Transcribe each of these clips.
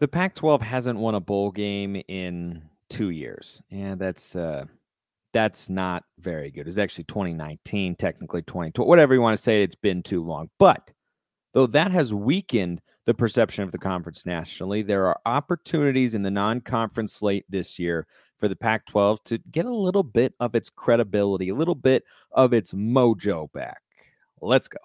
The Pac 12 hasn't won a bowl game in two years. Yeah, that's uh that's not very good. It's actually 2019, technically 2020, whatever you want to say, it's been too long. But though that has weakened the perception of the conference nationally, there are opportunities in the non conference slate this year for the Pac 12 to get a little bit of its credibility, a little bit of its mojo back. Let's go.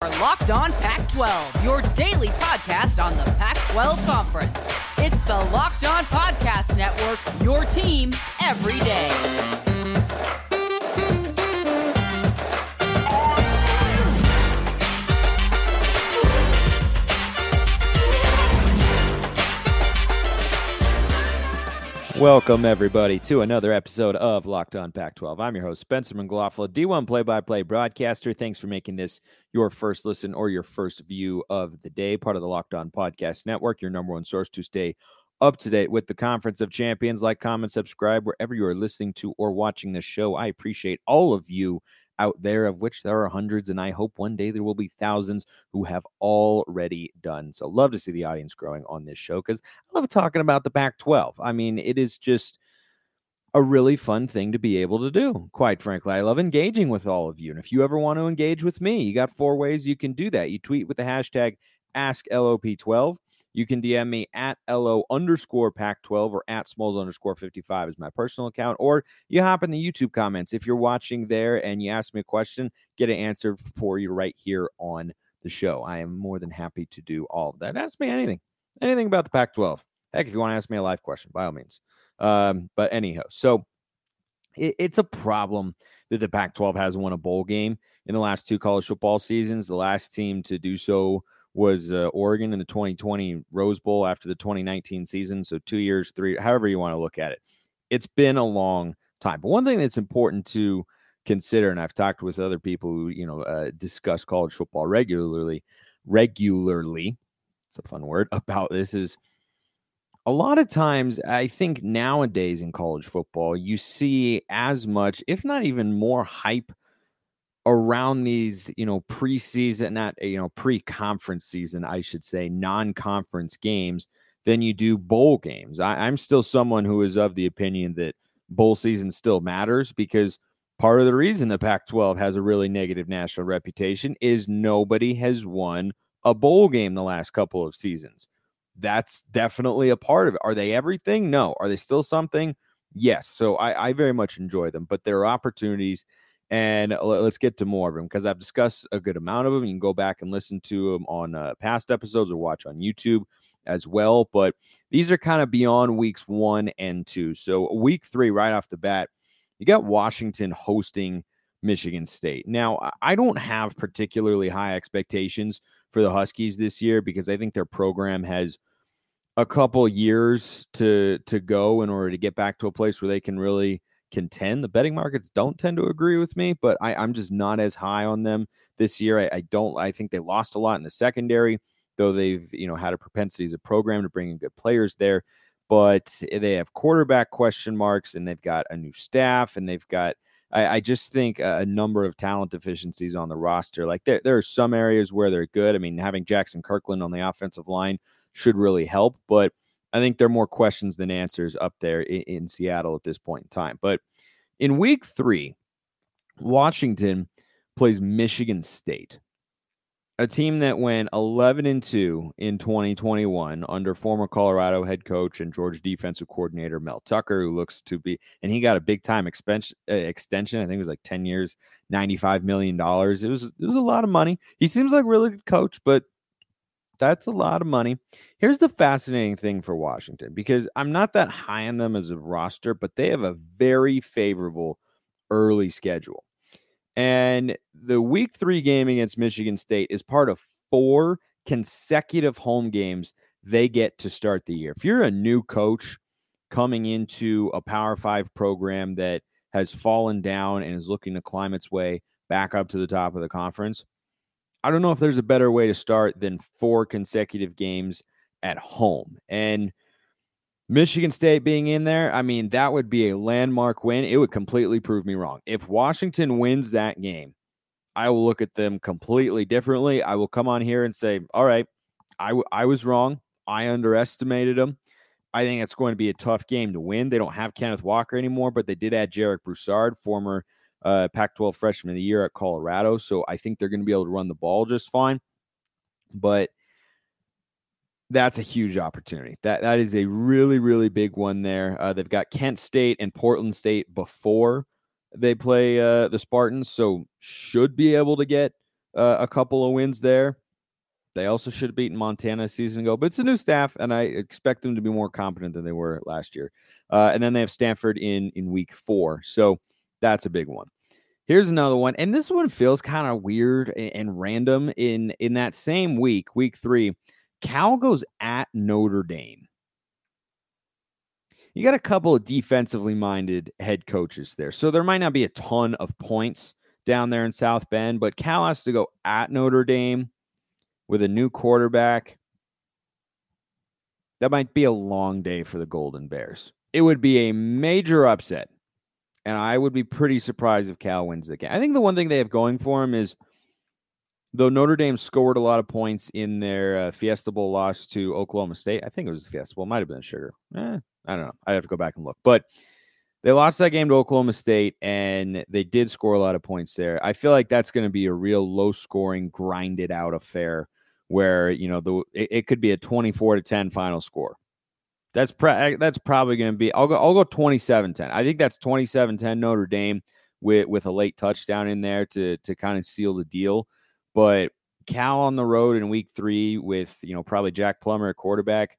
Are Locked On Pac 12, your daily podcast on the Pac 12 Conference. It's the Locked On Podcast Network, your team every day. Welcome, everybody, to another episode of Locked On Pac 12. I'm your host, Spencer McLaughlin, D1 play by play broadcaster. Thanks for making this your first listen or your first view of the day, part of the Locked On Podcast Network, your number one source to stay up to date with the Conference of Champions. Like, comment, subscribe wherever you are listening to or watching this show. I appreciate all of you out there, of which there are hundreds, and I hope one day there will be thousands who have already done. So, love to see the audience growing on this show because I love talking about the Pac 12. I mean, it is just a really fun thing to be able to do, quite frankly. I love engaging with all of you. And if you ever want to engage with me, you got four ways you can do that. You tweet with the hashtag AskLOP12. You can DM me at LO underscore Pac 12 or at Smalls underscore 55 is my personal account. Or you hop in the YouTube comments. If you're watching there and you ask me a question, get it answered for you right here on the show. I am more than happy to do all of that. Ask me anything, anything about the Pac 12. Heck, if you want to ask me a live question, by all means. Um, but anyhow, so it, it's a problem that the Pac 12 hasn't won a bowl game in the last two college football seasons. The last team to do so was uh, Oregon in the 2020 Rose Bowl after the 2019 season. So two years, three, however you want to look at it. It's been a long time. But one thing that's important to consider, and I've talked with other people who you know uh, discuss college football regularly, regularly. It's a fun word about this is a lot of times I think nowadays in college football you see as much, if not even more hype around these, you know, preseason, not, eh, you know, pre conference season, I should say, non conference games than you do bowl games. I, I'm still someone who is of the opinion that bowl season still matters because part of the reason the Pac 12 has a really negative national reputation is nobody has won a bowl game the last couple of seasons. That's definitely a part of it. Are they everything? No. Are they still something? Yes. So I, I very much enjoy them, but there are opportunities and let's get to more of them because I've discussed a good amount of them. You can go back and listen to them on uh, past episodes or watch on YouTube as well. But these are kind of beyond weeks one and two. So, week three, right off the bat, you got Washington hosting Michigan State. Now, I don't have particularly high expectations for the Huskies this year because I think their program has a couple years to to go in order to get back to a place where they can really contend. The betting markets don't tend to agree with me, but I, am just not as high on them this year. I, I, don't. I think they lost a lot in the secondary, though they've you know had a propensity as a program to bring in good players there. But they have quarterback question marks, and they've got a new staff, and they've got. I, I just think a, a number of talent deficiencies on the roster. Like there, there are some areas where they're good. I mean, having Jackson Kirkland on the offensive line should really help, but I think there are more questions than answers up there in, in Seattle at this point in time. But in week three, Washington plays Michigan State, a team that went 11 and 2 in 2021 under former Colorado head coach and Georgia defensive coordinator Mel Tucker, who looks to be, and he got a big time expense, uh, extension. I think it was like 10 years, $95 million. It was, it was a lot of money. He seems like a really good coach, but that's a lot of money. Here's the fascinating thing for Washington because I'm not that high on them as a roster, but they have a very favorable early schedule. And the week three game against Michigan State is part of four consecutive home games they get to start the year. If you're a new coach coming into a Power Five program that has fallen down and is looking to climb its way back up to the top of the conference, I don't know if there's a better way to start than four consecutive games at home. And Michigan State being in there, I mean, that would be a landmark win. It would completely prove me wrong. If Washington wins that game, I will look at them completely differently. I will come on here and say, all right, I, w- I was wrong. I underestimated them. I think it's going to be a tough game to win. They don't have Kenneth Walker anymore, but they did add Jarek Broussard, former uh, Pac 12 freshman of the year at Colorado. So I think they're going to be able to run the ball just fine. But that's a huge opportunity. That that is a really really big one there. Uh, they've got Kent State and Portland State before they play uh, the Spartans, so should be able to get uh, a couple of wins there. They also should have beaten Montana a season ago, but it's a new staff, and I expect them to be more competent than they were last year. Uh, and then they have Stanford in in week four, so that's a big one. Here's another one, and this one feels kind of weird and, and random. In in that same week, week three, Cal goes at Notre Dame. You got a couple of defensively minded head coaches there. So there might not be a ton of points down there in South Bend, but Cal has to go at Notre Dame with a new quarterback. That might be a long day for the Golden Bears. It would be a major upset. And I would be pretty surprised if Cal wins the game. I think the one thing they have going for them is though Notre Dame scored a lot of points in their uh, Fiesta Bowl loss to Oklahoma State. I think it was the Fiesta Bowl, might have been Sugar. Eh, I don't know. I'd have to go back and look, but they lost that game to Oklahoma State, and they did score a lot of points there. I feel like that's going to be a real low scoring, grinded out affair where you know the it, it could be a twenty four to ten final score. That's pre- eh, that's probably going to be. I'll go. I'll go 27-10. I think that's 27-10 Notre Dame with with a late touchdown in there to to kind of seal the deal. But Cal on the road in week three with, you know, probably Jack Plummer at quarterback.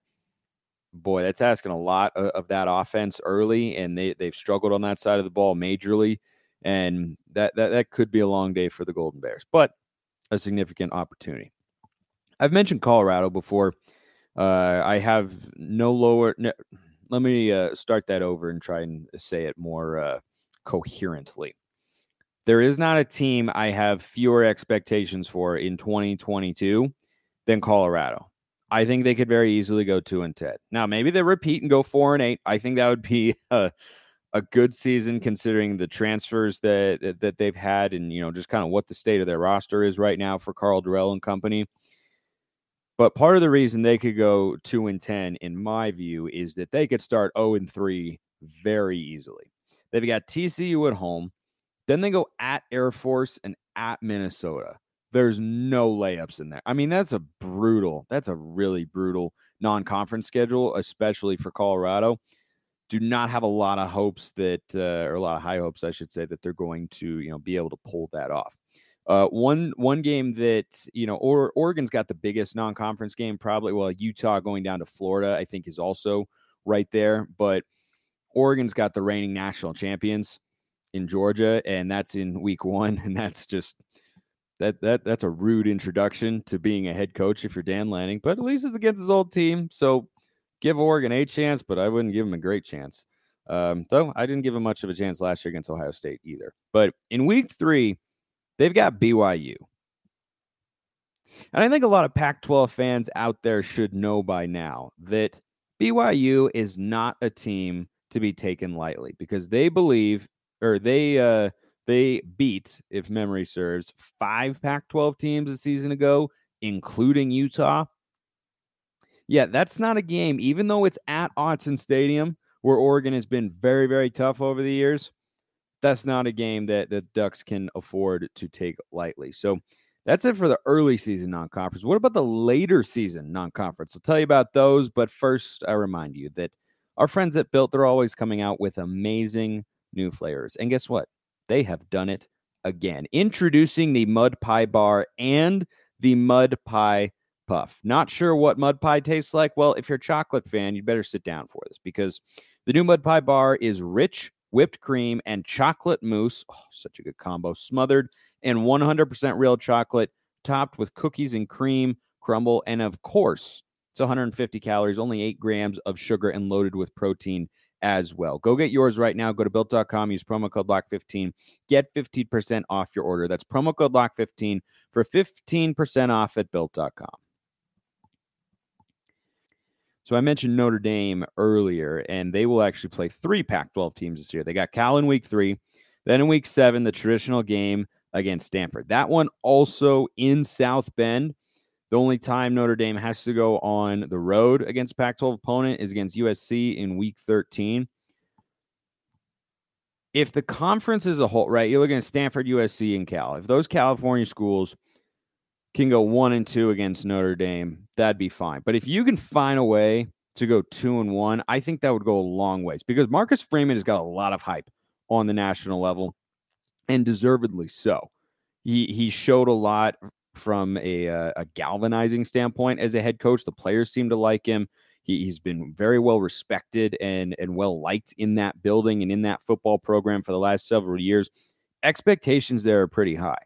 Boy, that's asking a lot of, of that offense early, and they, they've struggled on that side of the ball majorly. And that, that, that could be a long day for the Golden Bears, but a significant opportunity. I've mentioned Colorado before. Uh, I have no lower. No, let me uh, start that over and try and say it more uh, coherently. There is not a team I have fewer expectations for in 2022 than Colorado. I think they could very easily go two and ten. Now, maybe they repeat and go four and eight. I think that would be a, a good season considering the transfers that that they've had and you know just kind of what the state of their roster is right now for Karl Dorrell and company. But part of the reason they could go two and ten, in my view, is that they could start 0 and 3 very easily. They've got TCU at home. Then they go at Air Force and at Minnesota. There's no layups in there. I mean, that's a brutal, that's a really brutal non conference schedule, especially for Colorado. Do not have a lot of hopes that, uh, or a lot of high hopes, I should say, that they're going to, you know, be able to pull that off. Uh, one one game that you know, or Oregon's got the biggest non-conference game, probably. Well, Utah going down to Florida, I think, is also right there. But Oregon's got the reigning national champions in Georgia, and that's in week one, and that's just that that that's a rude introduction to being a head coach if you're Dan Lanning. But at least it's against his old team, so give Oregon a chance, but I wouldn't give him a great chance. Um, though I didn't give him much of a chance last year against Ohio State either. But in week three, they've got BYU. And I think a lot of Pac 12 fans out there should know by now that BYU is not a team to be taken lightly because they believe or they uh they beat, if memory serves, five Pac-12 teams a season ago, including Utah. Yeah, that's not a game, even though it's at Autzen Stadium, where Oregon has been very, very tough over the years. That's not a game that the Ducks can afford to take lightly. So that's it for the early season non conference. What about the later season non conference? I'll tell you about those. But first, I remind you that our friends at Built, they're always coming out with amazing new flavors. And guess what? They have done it again. Introducing the Mud Pie Bar and the Mud Pie Puff. Not sure what mud pie tastes like? Well, if you're a chocolate fan, you'd better sit down for this because the new Mud Pie Bar is rich whipped cream and chocolate mousse. Oh, such a good combo. Smothered in 100% real chocolate, topped with cookies and cream, crumble, and of course, it's 150 calories, only 8 grams of sugar, and loaded with protein as well. Go get yours right now. Go to built.com, use promo code LOCK15, get 15% off your order. That's promo code LOCK15 for 15% off at built.com. So I mentioned Notre Dame earlier, and they will actually play three Pac 12 teams this year. They got Cal in week three, then in week seven, the traditional game against Stanford. That one also in South Bend. The only time Notre Dame has to go on the road against Pac 12 opponent is against USC in week 13. If the conference as a whole, right, you're looking at Stanford, USC, and Cal. If those California schools can go one and two against Notre Dame, that'd be fine. But if you can find a way to go two and one, I think that would go a long ways because Marcus Freeman has got a lot of hype on the national level and deservedly so. He he showed a lot from a, uh, a galvanizing standpoint as a head coach. The players seem to like him. He, he's been very well respected and and well liked in that building and in that football program for the last several years. Expectations there are pretty high.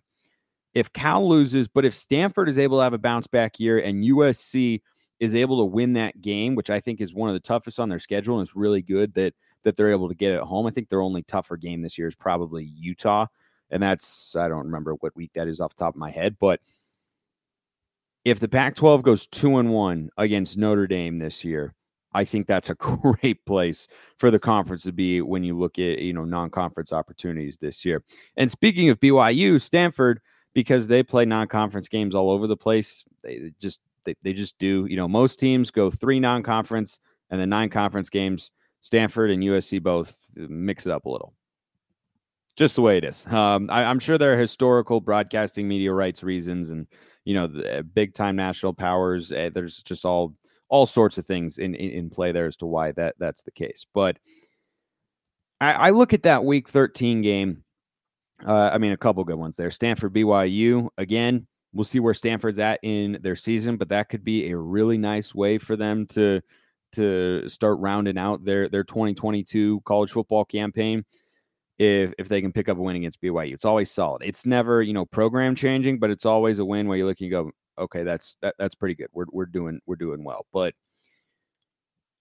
If Cal loses, but if Stanford is able to have a bounce back year and USC is able to win that game, which I think is one of the toughest on their schedule, and it's really good that that they're able to get it at home. I think their only tougher game this year is probably Utah, and that's I don't remember what week that is off the top of my head, but if the Pac-12 goes two and one against Notre Dame this year, I think that's a great place for the conference to be when you look at you know non-conference opportunities this year. And speaking of BYU, Stanford, because they play non-conference games all over the place, they just they, they just do. You know, most teams go three non-conference and then nine conference games. Stanford and USC both mix it up a little. Just the way it is. Um, I, I'm sure there are historical broadcasting media rights reasons and you know the uh, big time national powers. Uh, there's just all all sorts of things in, in, in play there as to why that that's the case. But I, I look at that Week 13 game. Uh, I mean, a couple good ones there. Stanford BYU again. We'll see where Stanford's at in their season, but that could be a really nice way for them to to start rounding out their their 2022 college football campaign if if they can pick up a win against BYU. It's always solid. It's never, you know, program changing, but it's always a win where you look and you go, okay, that's that, that's pretty good. We're we're doing we're doing well. But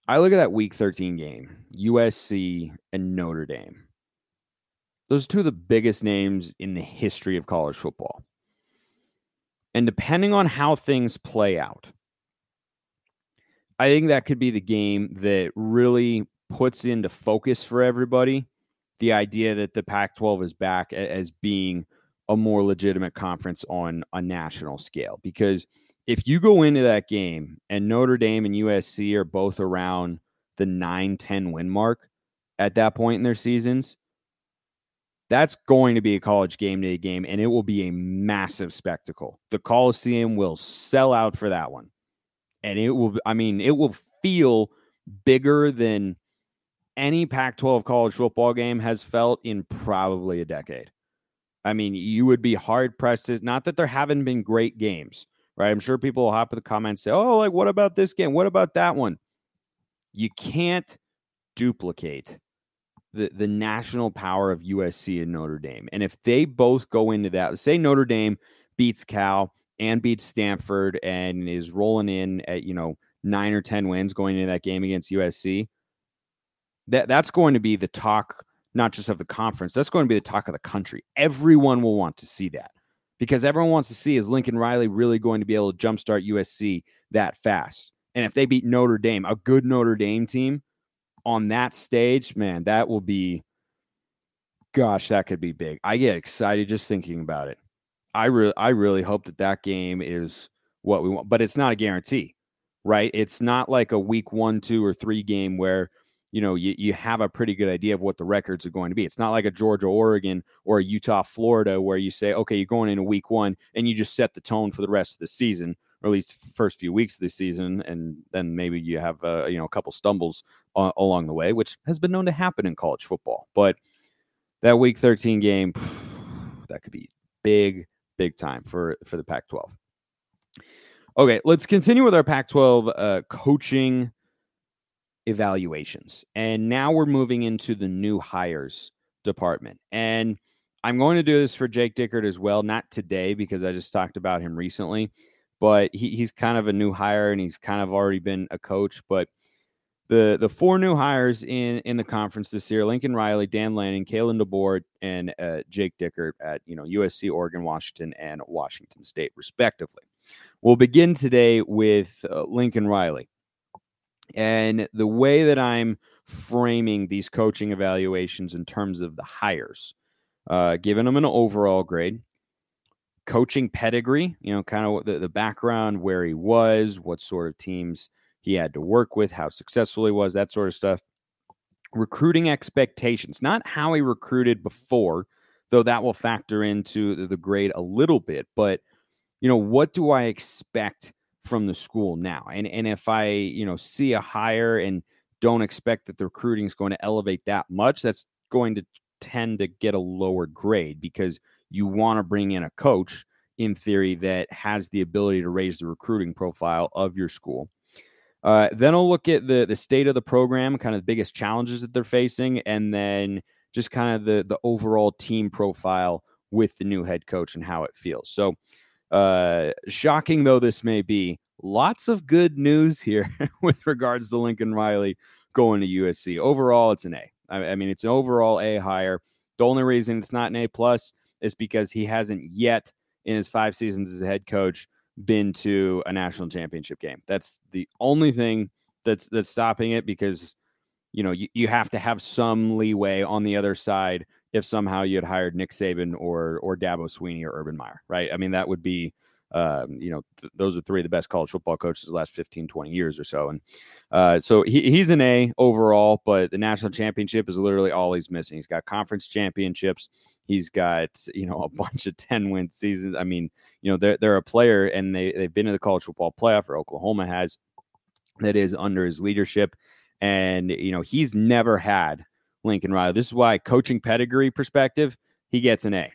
I look at that week 13 game, USC and Notre Dame. Those are two of the biggest names in the history of college football. And depending on how things play out, I think that could be the game that really puts into focus for everybody the idea that the Pac 12 is back as being a more legitimate conference on a national scale. Because if you go into that game and Notre Dame and USC are both around the 9 10 win mark at that point in their seasons, that's going to be a college game day game and it will be a massive spectacle. The Coliseum will sell out for that one. And it will, I mean, it will feel bigger than any Pac 12 college football game has felt in probably a decade. I mean, you would be hard pressed to, not that there haven't been great games, right? I'm sure people will hop in the comments say, oh, like, what about this game? What about that one? You can't duplicate the, the national power of USC and Notre Dame. And if they both go into that, say Notre Dame beats Cal and beats Stanford and is rolling in at, you know, nine or 10 wins going into that game against USC, that that's going to be the talk not just of the conference that's going to be the talk of the country everyone will want to see that because everyone wants to see is lincoln riley really going to be able to jumpstart usc that fast and if they beat notre dame a good notre dame team on that stage man that will be gosh that could be big. I get excited just thinking about it. I really i really hope that that game is what we want but it's not a guarantee right? It's not like a week one two or three game where you know you, you have a pretty good idea of what the records are going to be. It's not like a georgia oregon or a utah florida where you say okay you're going into week one and you just set the tone for the rest of the season or at least first few weeks of the season and then maybe you have uh, you know a couple stumbles uh, along the way which has been known to happen in college football but that week 13 game that could be big big time for for the pac 12 okay let's continue with our pac 12 uh, coaching evaluations. And now we're moving into the new hires department. And I'm going to do this for Jake Dickert as well, not today because I just talked about him recently, but he, he's kind of a new hire and he's kind of already been a coach. But the the four new hires in in the conference this year: Lincoln Riley, Dan Lanning, Kalen DeBoer, and uh, Jake Dickert at you know USC, Oregon, Washington, and Washington State, respectively. We'll begin today with uh, Lincoln Riley. And the way that I'm framing these coaching evaluations in terms of the hires, uh, giving them an overall grade, coaching pedigree, you know, kind of the, the background, where he was, what sort of teams he had to work with, how successful he was, that sort of stuff. Recruiting expectations, not how he recruited before, though that will factor into the grade a little bit. But, you know, what do I expect from the school now? And and if I, you know, see a hire and don't expect that the recruiting is going to elevate that much, that's going to tend to get a lower grade because you want to bring in a coach in theory that has the ability to raise the recruiting profile of your school. Uh, then I'll look at the the state of the program, kind of the biggest challenges that they're facing, and then just kind of the the overall team profile with the new head coach and how it feels. So, uh, shocking though this may be, lots of good news here with regards to Lincoln Riley going to USC. Overall, it's an A. I, I mean, it's an overall A hire. The only reason it's not an A plus is because he hasn't yet in his five seasons as a head coach been to a national championship game. That's the only thing that's that's stopping it because you know you, you have to have some leeway on the other side if somehow you had hired Nick Saban or or Dabo Swinney or Urban Meyer, right? I mean that would be um, you know, th- those are three of the best college football coaches the last 15, 20 years or so. And uh, so he, he's an A overall, but the national championship is literally all he's missing. He's got conference championships. He's got, you know, a bunch of 10 win seasons. I mean, you know, they're, they're a player and they, they've been in the college football playoff or Oklahoma has that is under his leadership. And, you know, he's never had Lincoln Riley. This is why coaching pedigree perspective, he gets an A.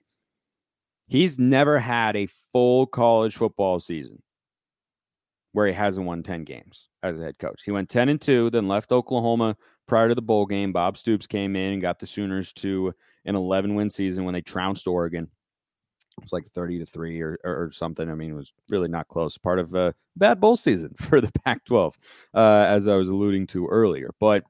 He's never had a full college football season where he hasn't won 10 games as a head coach. He went 10 and 2, then left Oklahoma prior to the bowl game. Bob Stoops came in and got the Sooners to an 11 win season when they trounced Oregon. It was like 30 to 3 or, or, something. I mean, it was really not close. Part of a bad bowl season for the Pac 12, uh, as I was alluding to earlier. But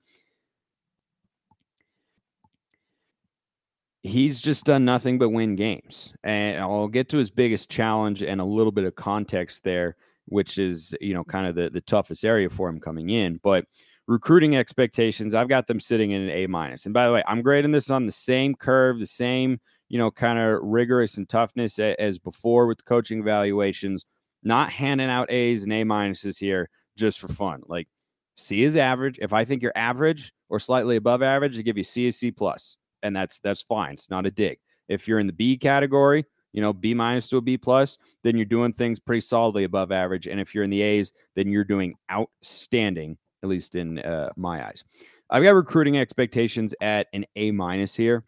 he's just done nothing but win games. And I'll get to his biggest challenge and a little bit of context there, which is, you know, kind of the, the toughest area for him coming in. But recruiting expectations, I've got them sitting in an A minus. And by the way, I'm grading this on the same curve, the same, you know, kind of rigorous and toughness as before with coaching evaluations, not handing out A's and A minuses here just for fun. Like C is average. If I think you're average or slightly above average, I give you C is C plus and that's that's fine. It's not a dig. If you're in the B category, you know, B minus to a B plus, then you're doing things pretty solidly above average. And if you're in the A's, then you're doing outstanding, at least in uh, my eyes. I've got recruiting expectations at an A minus here.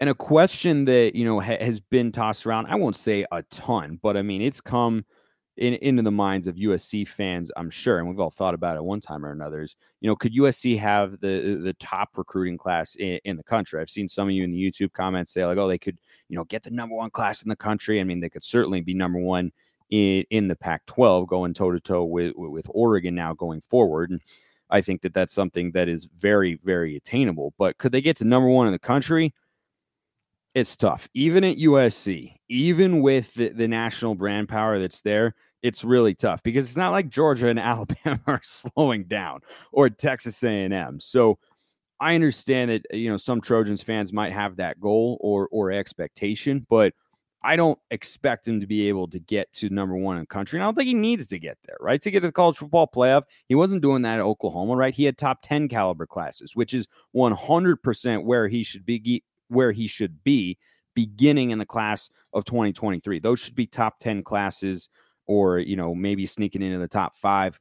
And a question that, you know, ha- has been tossed around, I won't say a ton, but I mean, it's come in, into the minds of USC fans, I'm sure, and we've all thought about it one time or another. Is you know, could USC have the the top recruiting class in, in, the country? I've seen some of you in the YouTube comments say like, oh, they could you know get the number one class in the country. I mean, they could certainly be number one in in the Pac-12, going toe to toe with with Oregon now going forward. And I think that that's something that is very very attainable. But could they get to number one in the country? It's tough. Even at USC, even with the, the, national brand power that's there, it's really tough because it's not like Georgia and Alabama are slowing down or Texas A&M. So I understand that you know some Trojans fans might have that goal or or expectation, but I don't expect him to be able to get to number one in the country. And I don't think he needs to get there, right? To get to the college football playoff. He wasn't doing that at Oklahoma, right? He had top 10 caliber classes, which is 100% where he should be where he should be beginning in the class of 2023. Those should be top 10 classes or, you know, maybe sneaking into the top five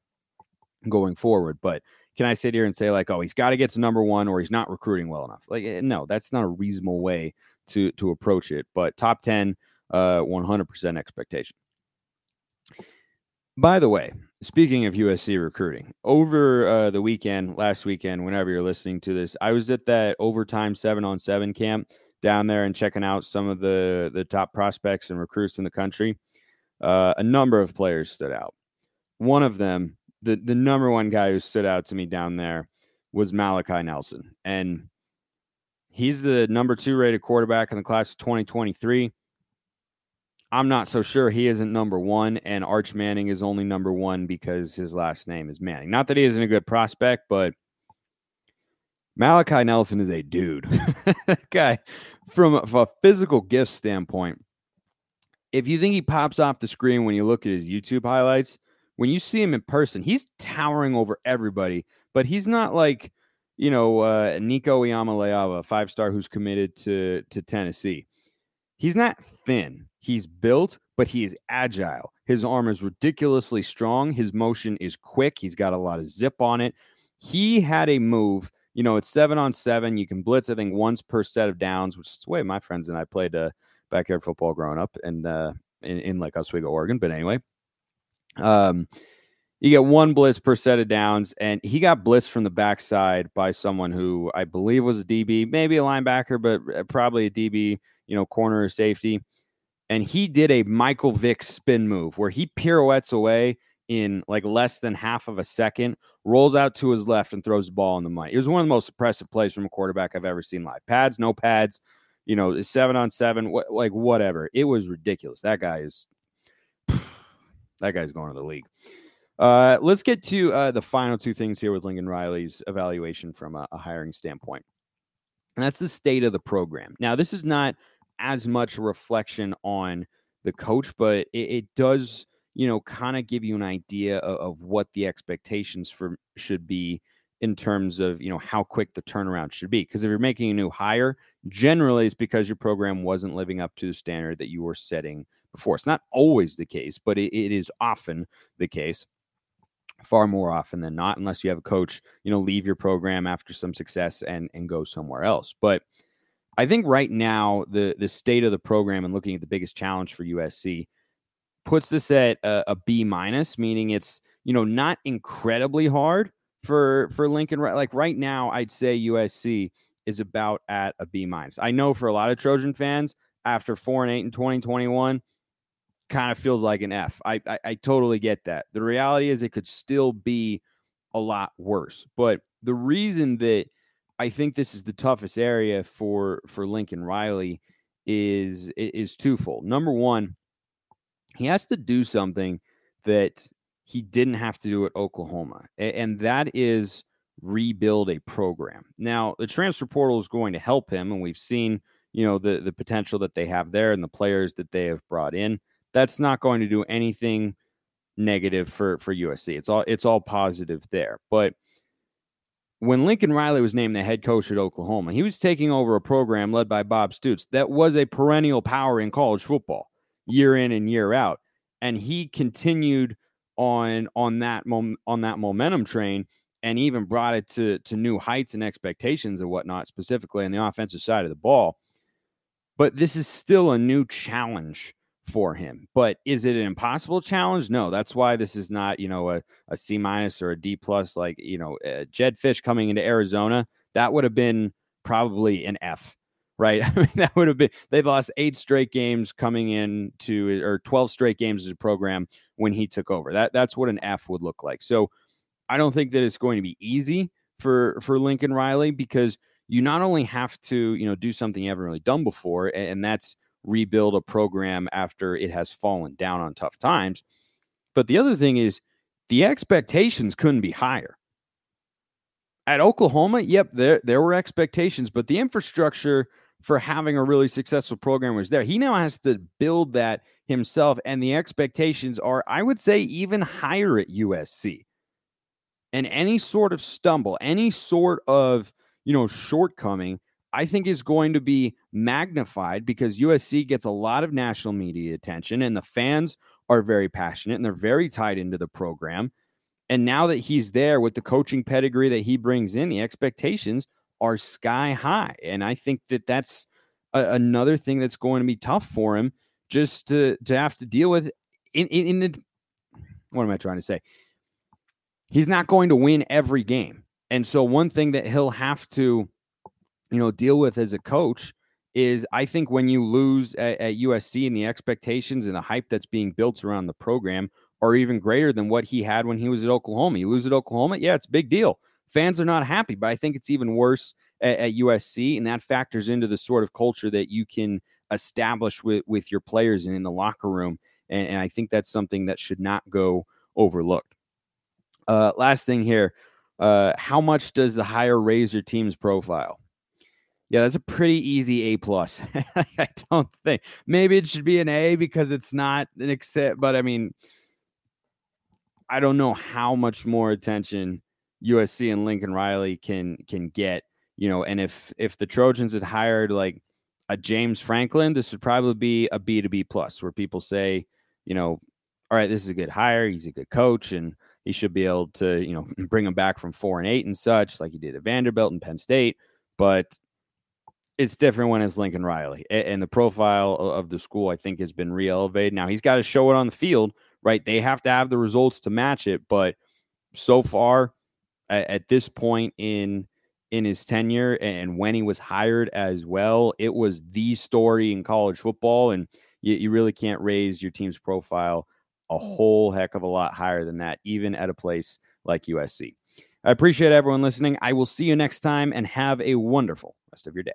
going forward. But can I sit here and say, like, oh, he's got to get to number one or he's not recruiting well enough? Like, eh, no, that's not a reasonable way to to approach it. But top 10, uh, 100% expectation. By the way, speaking of USC recruiting, over uh, the weekend, last weekend, whenever you're listening to this, I was at that overtime seven on seven camp down there and checking out some of the the top prospects and recruits in the country. Uh, a number of players stood out. One of them, the the number one guy who stood out to me down there, was Malachi Nelson, and he's the number two rated quarterback in the class of 2023. I'm not so sure he isn't number one, and Arch Manning is only number one because his last name is Manning. Not that he isn't a good prospect, but Malachi Nelson is a dude. guy, from a, physical gift standpoint, if you think he pops off the screen when you look at his YouTube highlights, when you see him in person, he's towering over everybody, but he's not like, you know, uh, Nico Iamaleava, five star who's committed to to Tennessee. He's not thin. He's built, but he is agile. His arm is ridiculously strong. His motion is quick. He's got a lot of zip on it. He had a move. You know, it's seven on seven. You can blitz, I think, once per set of downs, which is the way my friends and I played uh, backyard football growing up and uh, in, in like Oswego, Oregon. But anyway, um, you get one blitz per set of downs, and he got blitzed from the backside by someone who I believe was a DB, maybe a linebacker, but uh, probably a DB, you know, corner or safety. And he did a Michael Vick spin move where he pirouettes away in like less than half of a second, rolls out to his left and throws the ball in the money. It was one of the most impressive plays from a quarterback I've ever seen live. Pads, no pads, you know, seven on seven, wh- like whatever. It was ridiculous. That guy is, that guy's going to the league. Uh, let's get to uh, the final two things here with Lincoln Riley's evaluation from a, a hiring standpoint. And that's the state of the program. Now, this is not as much reflection on the coach, but it, it does, you know, kind of give you an idea of, of, what the expectations for should be in terms of, you know, how quick the turnaround should be. Because if you're making a new hire, generally it's because your program wasn't living up to the standard that you were setting before. It's not always the case, but it, it is often the case far more often than not, unless you have a coach, you know, leave your program after some success and and go somewhere else. But I think right now the the state of the program and looking at the biggest challenge for USC puts this at a, a B minus, meaning it's you know not incredibly hard for for Lincoln. Like right now, I'd say USC is about at a B minus. I know for a lot of Trojan fans, after four and eight in 2021, kind of feels like an F. I, I, I totally get that. The reality is it could still be a lot worse. But the reason that I think this is the toughest area for for Lincoln Riley is is twofold. Number one, he has to do something that he didn't have to do at Oklahoma, and that is rebuild a program. Now, the transfer portal is going to help him, and we've seen you know the the potential that they have there and the players that they have brought in that's not going to do anything negative for for USC. It's all it's all positive there. But when Lincoln Riley was named the head coach at Oklahoma, he was taking over a program led by Bob Stoops that was a perennial power in college football, year in and year out, and he continued on on that mom, on that momentum train and even brought it to to new heights and expectations and whatnot, specifically on the offensive side of the ball. But this is still a new challenge for him. But is it an impossible challenge? No, that's why this is not, you know, a, a C minus or a D plus. Like, you know, uh, Jedd Fisch coming into Arizona, that would have been probably an F, right? I mean, that would have been, they've lost eight straight games coming in to, or 12 straight games as a program when he took over. That That's what an F would look like. So I don't think that it's going to be easy for, for Lincoln Riley because you not only have to, you know, do something you haven't really done before, and, and that's, rebuild a program after it has fallen down on tough times. But the other thing is the expectations couldn't be higher. At Oklahoma, yep, there there were expectations, but the infrastructure for having a really successful program was there. He now has to build that himself, and the expectations are, I would say, even higher at USC. And any sort of stumble, any sort of you know shortcoming I think is going to be magnified because USC gets a lot of national media attention and the fans are very passionate and they're very tied into the program. And now that he's there with the coaching pedigree that he brings in, the expectations are sky high. And I think that that's a, another thing that's going to be tough for him just to, to have to deal with in, in, in the, what am I trying to say? He's not going to win every game. And so one thing that he'll have to you know, deal with as a coach is I think when you lose at, at, USC and the expectations and the hype that's being built around the program are even greater than what he had when he was at Oklahoma. You lose at Oklahoma, yeah, it's a big deal. Fans are not happy, but I think it's even worse at, at USC, and that factors into the sort of culture that you can establish with with your players and in the locker room. And, and I think that's something that should not go overlooked. Uh, last thing here, uh, how much does the hire raise your team's profile? Yeah, that's a pretty easy A plus. I don't think maybe it should be an A because it's not an accept, but I mean, I don't know how much more attention USC and Lincoln Riley can can get, you know, and if if the Trojans had hired like a James Franklin, this would probably be a B to B plus where people say, you know, all right, this is a good hire, he's a good coach, and he should be able to, you know, bring him back from four and eight and such, like he did at Vanderbilt and Penn State. But it's different when it's Lincoln Riley. And the profile of the school, I think, has been re elevated. Now he's got to show it on the field, right? They have to have the results to match it. But so far, at, this point in in his tenure and when he was hired as well, it was the story in college football. And you, you really can't raise your team's profile a whole heck of a lot higher than that, even at a place like USC. I appreciate everyone listening. I will see you next time and have a wonderful rest of your day.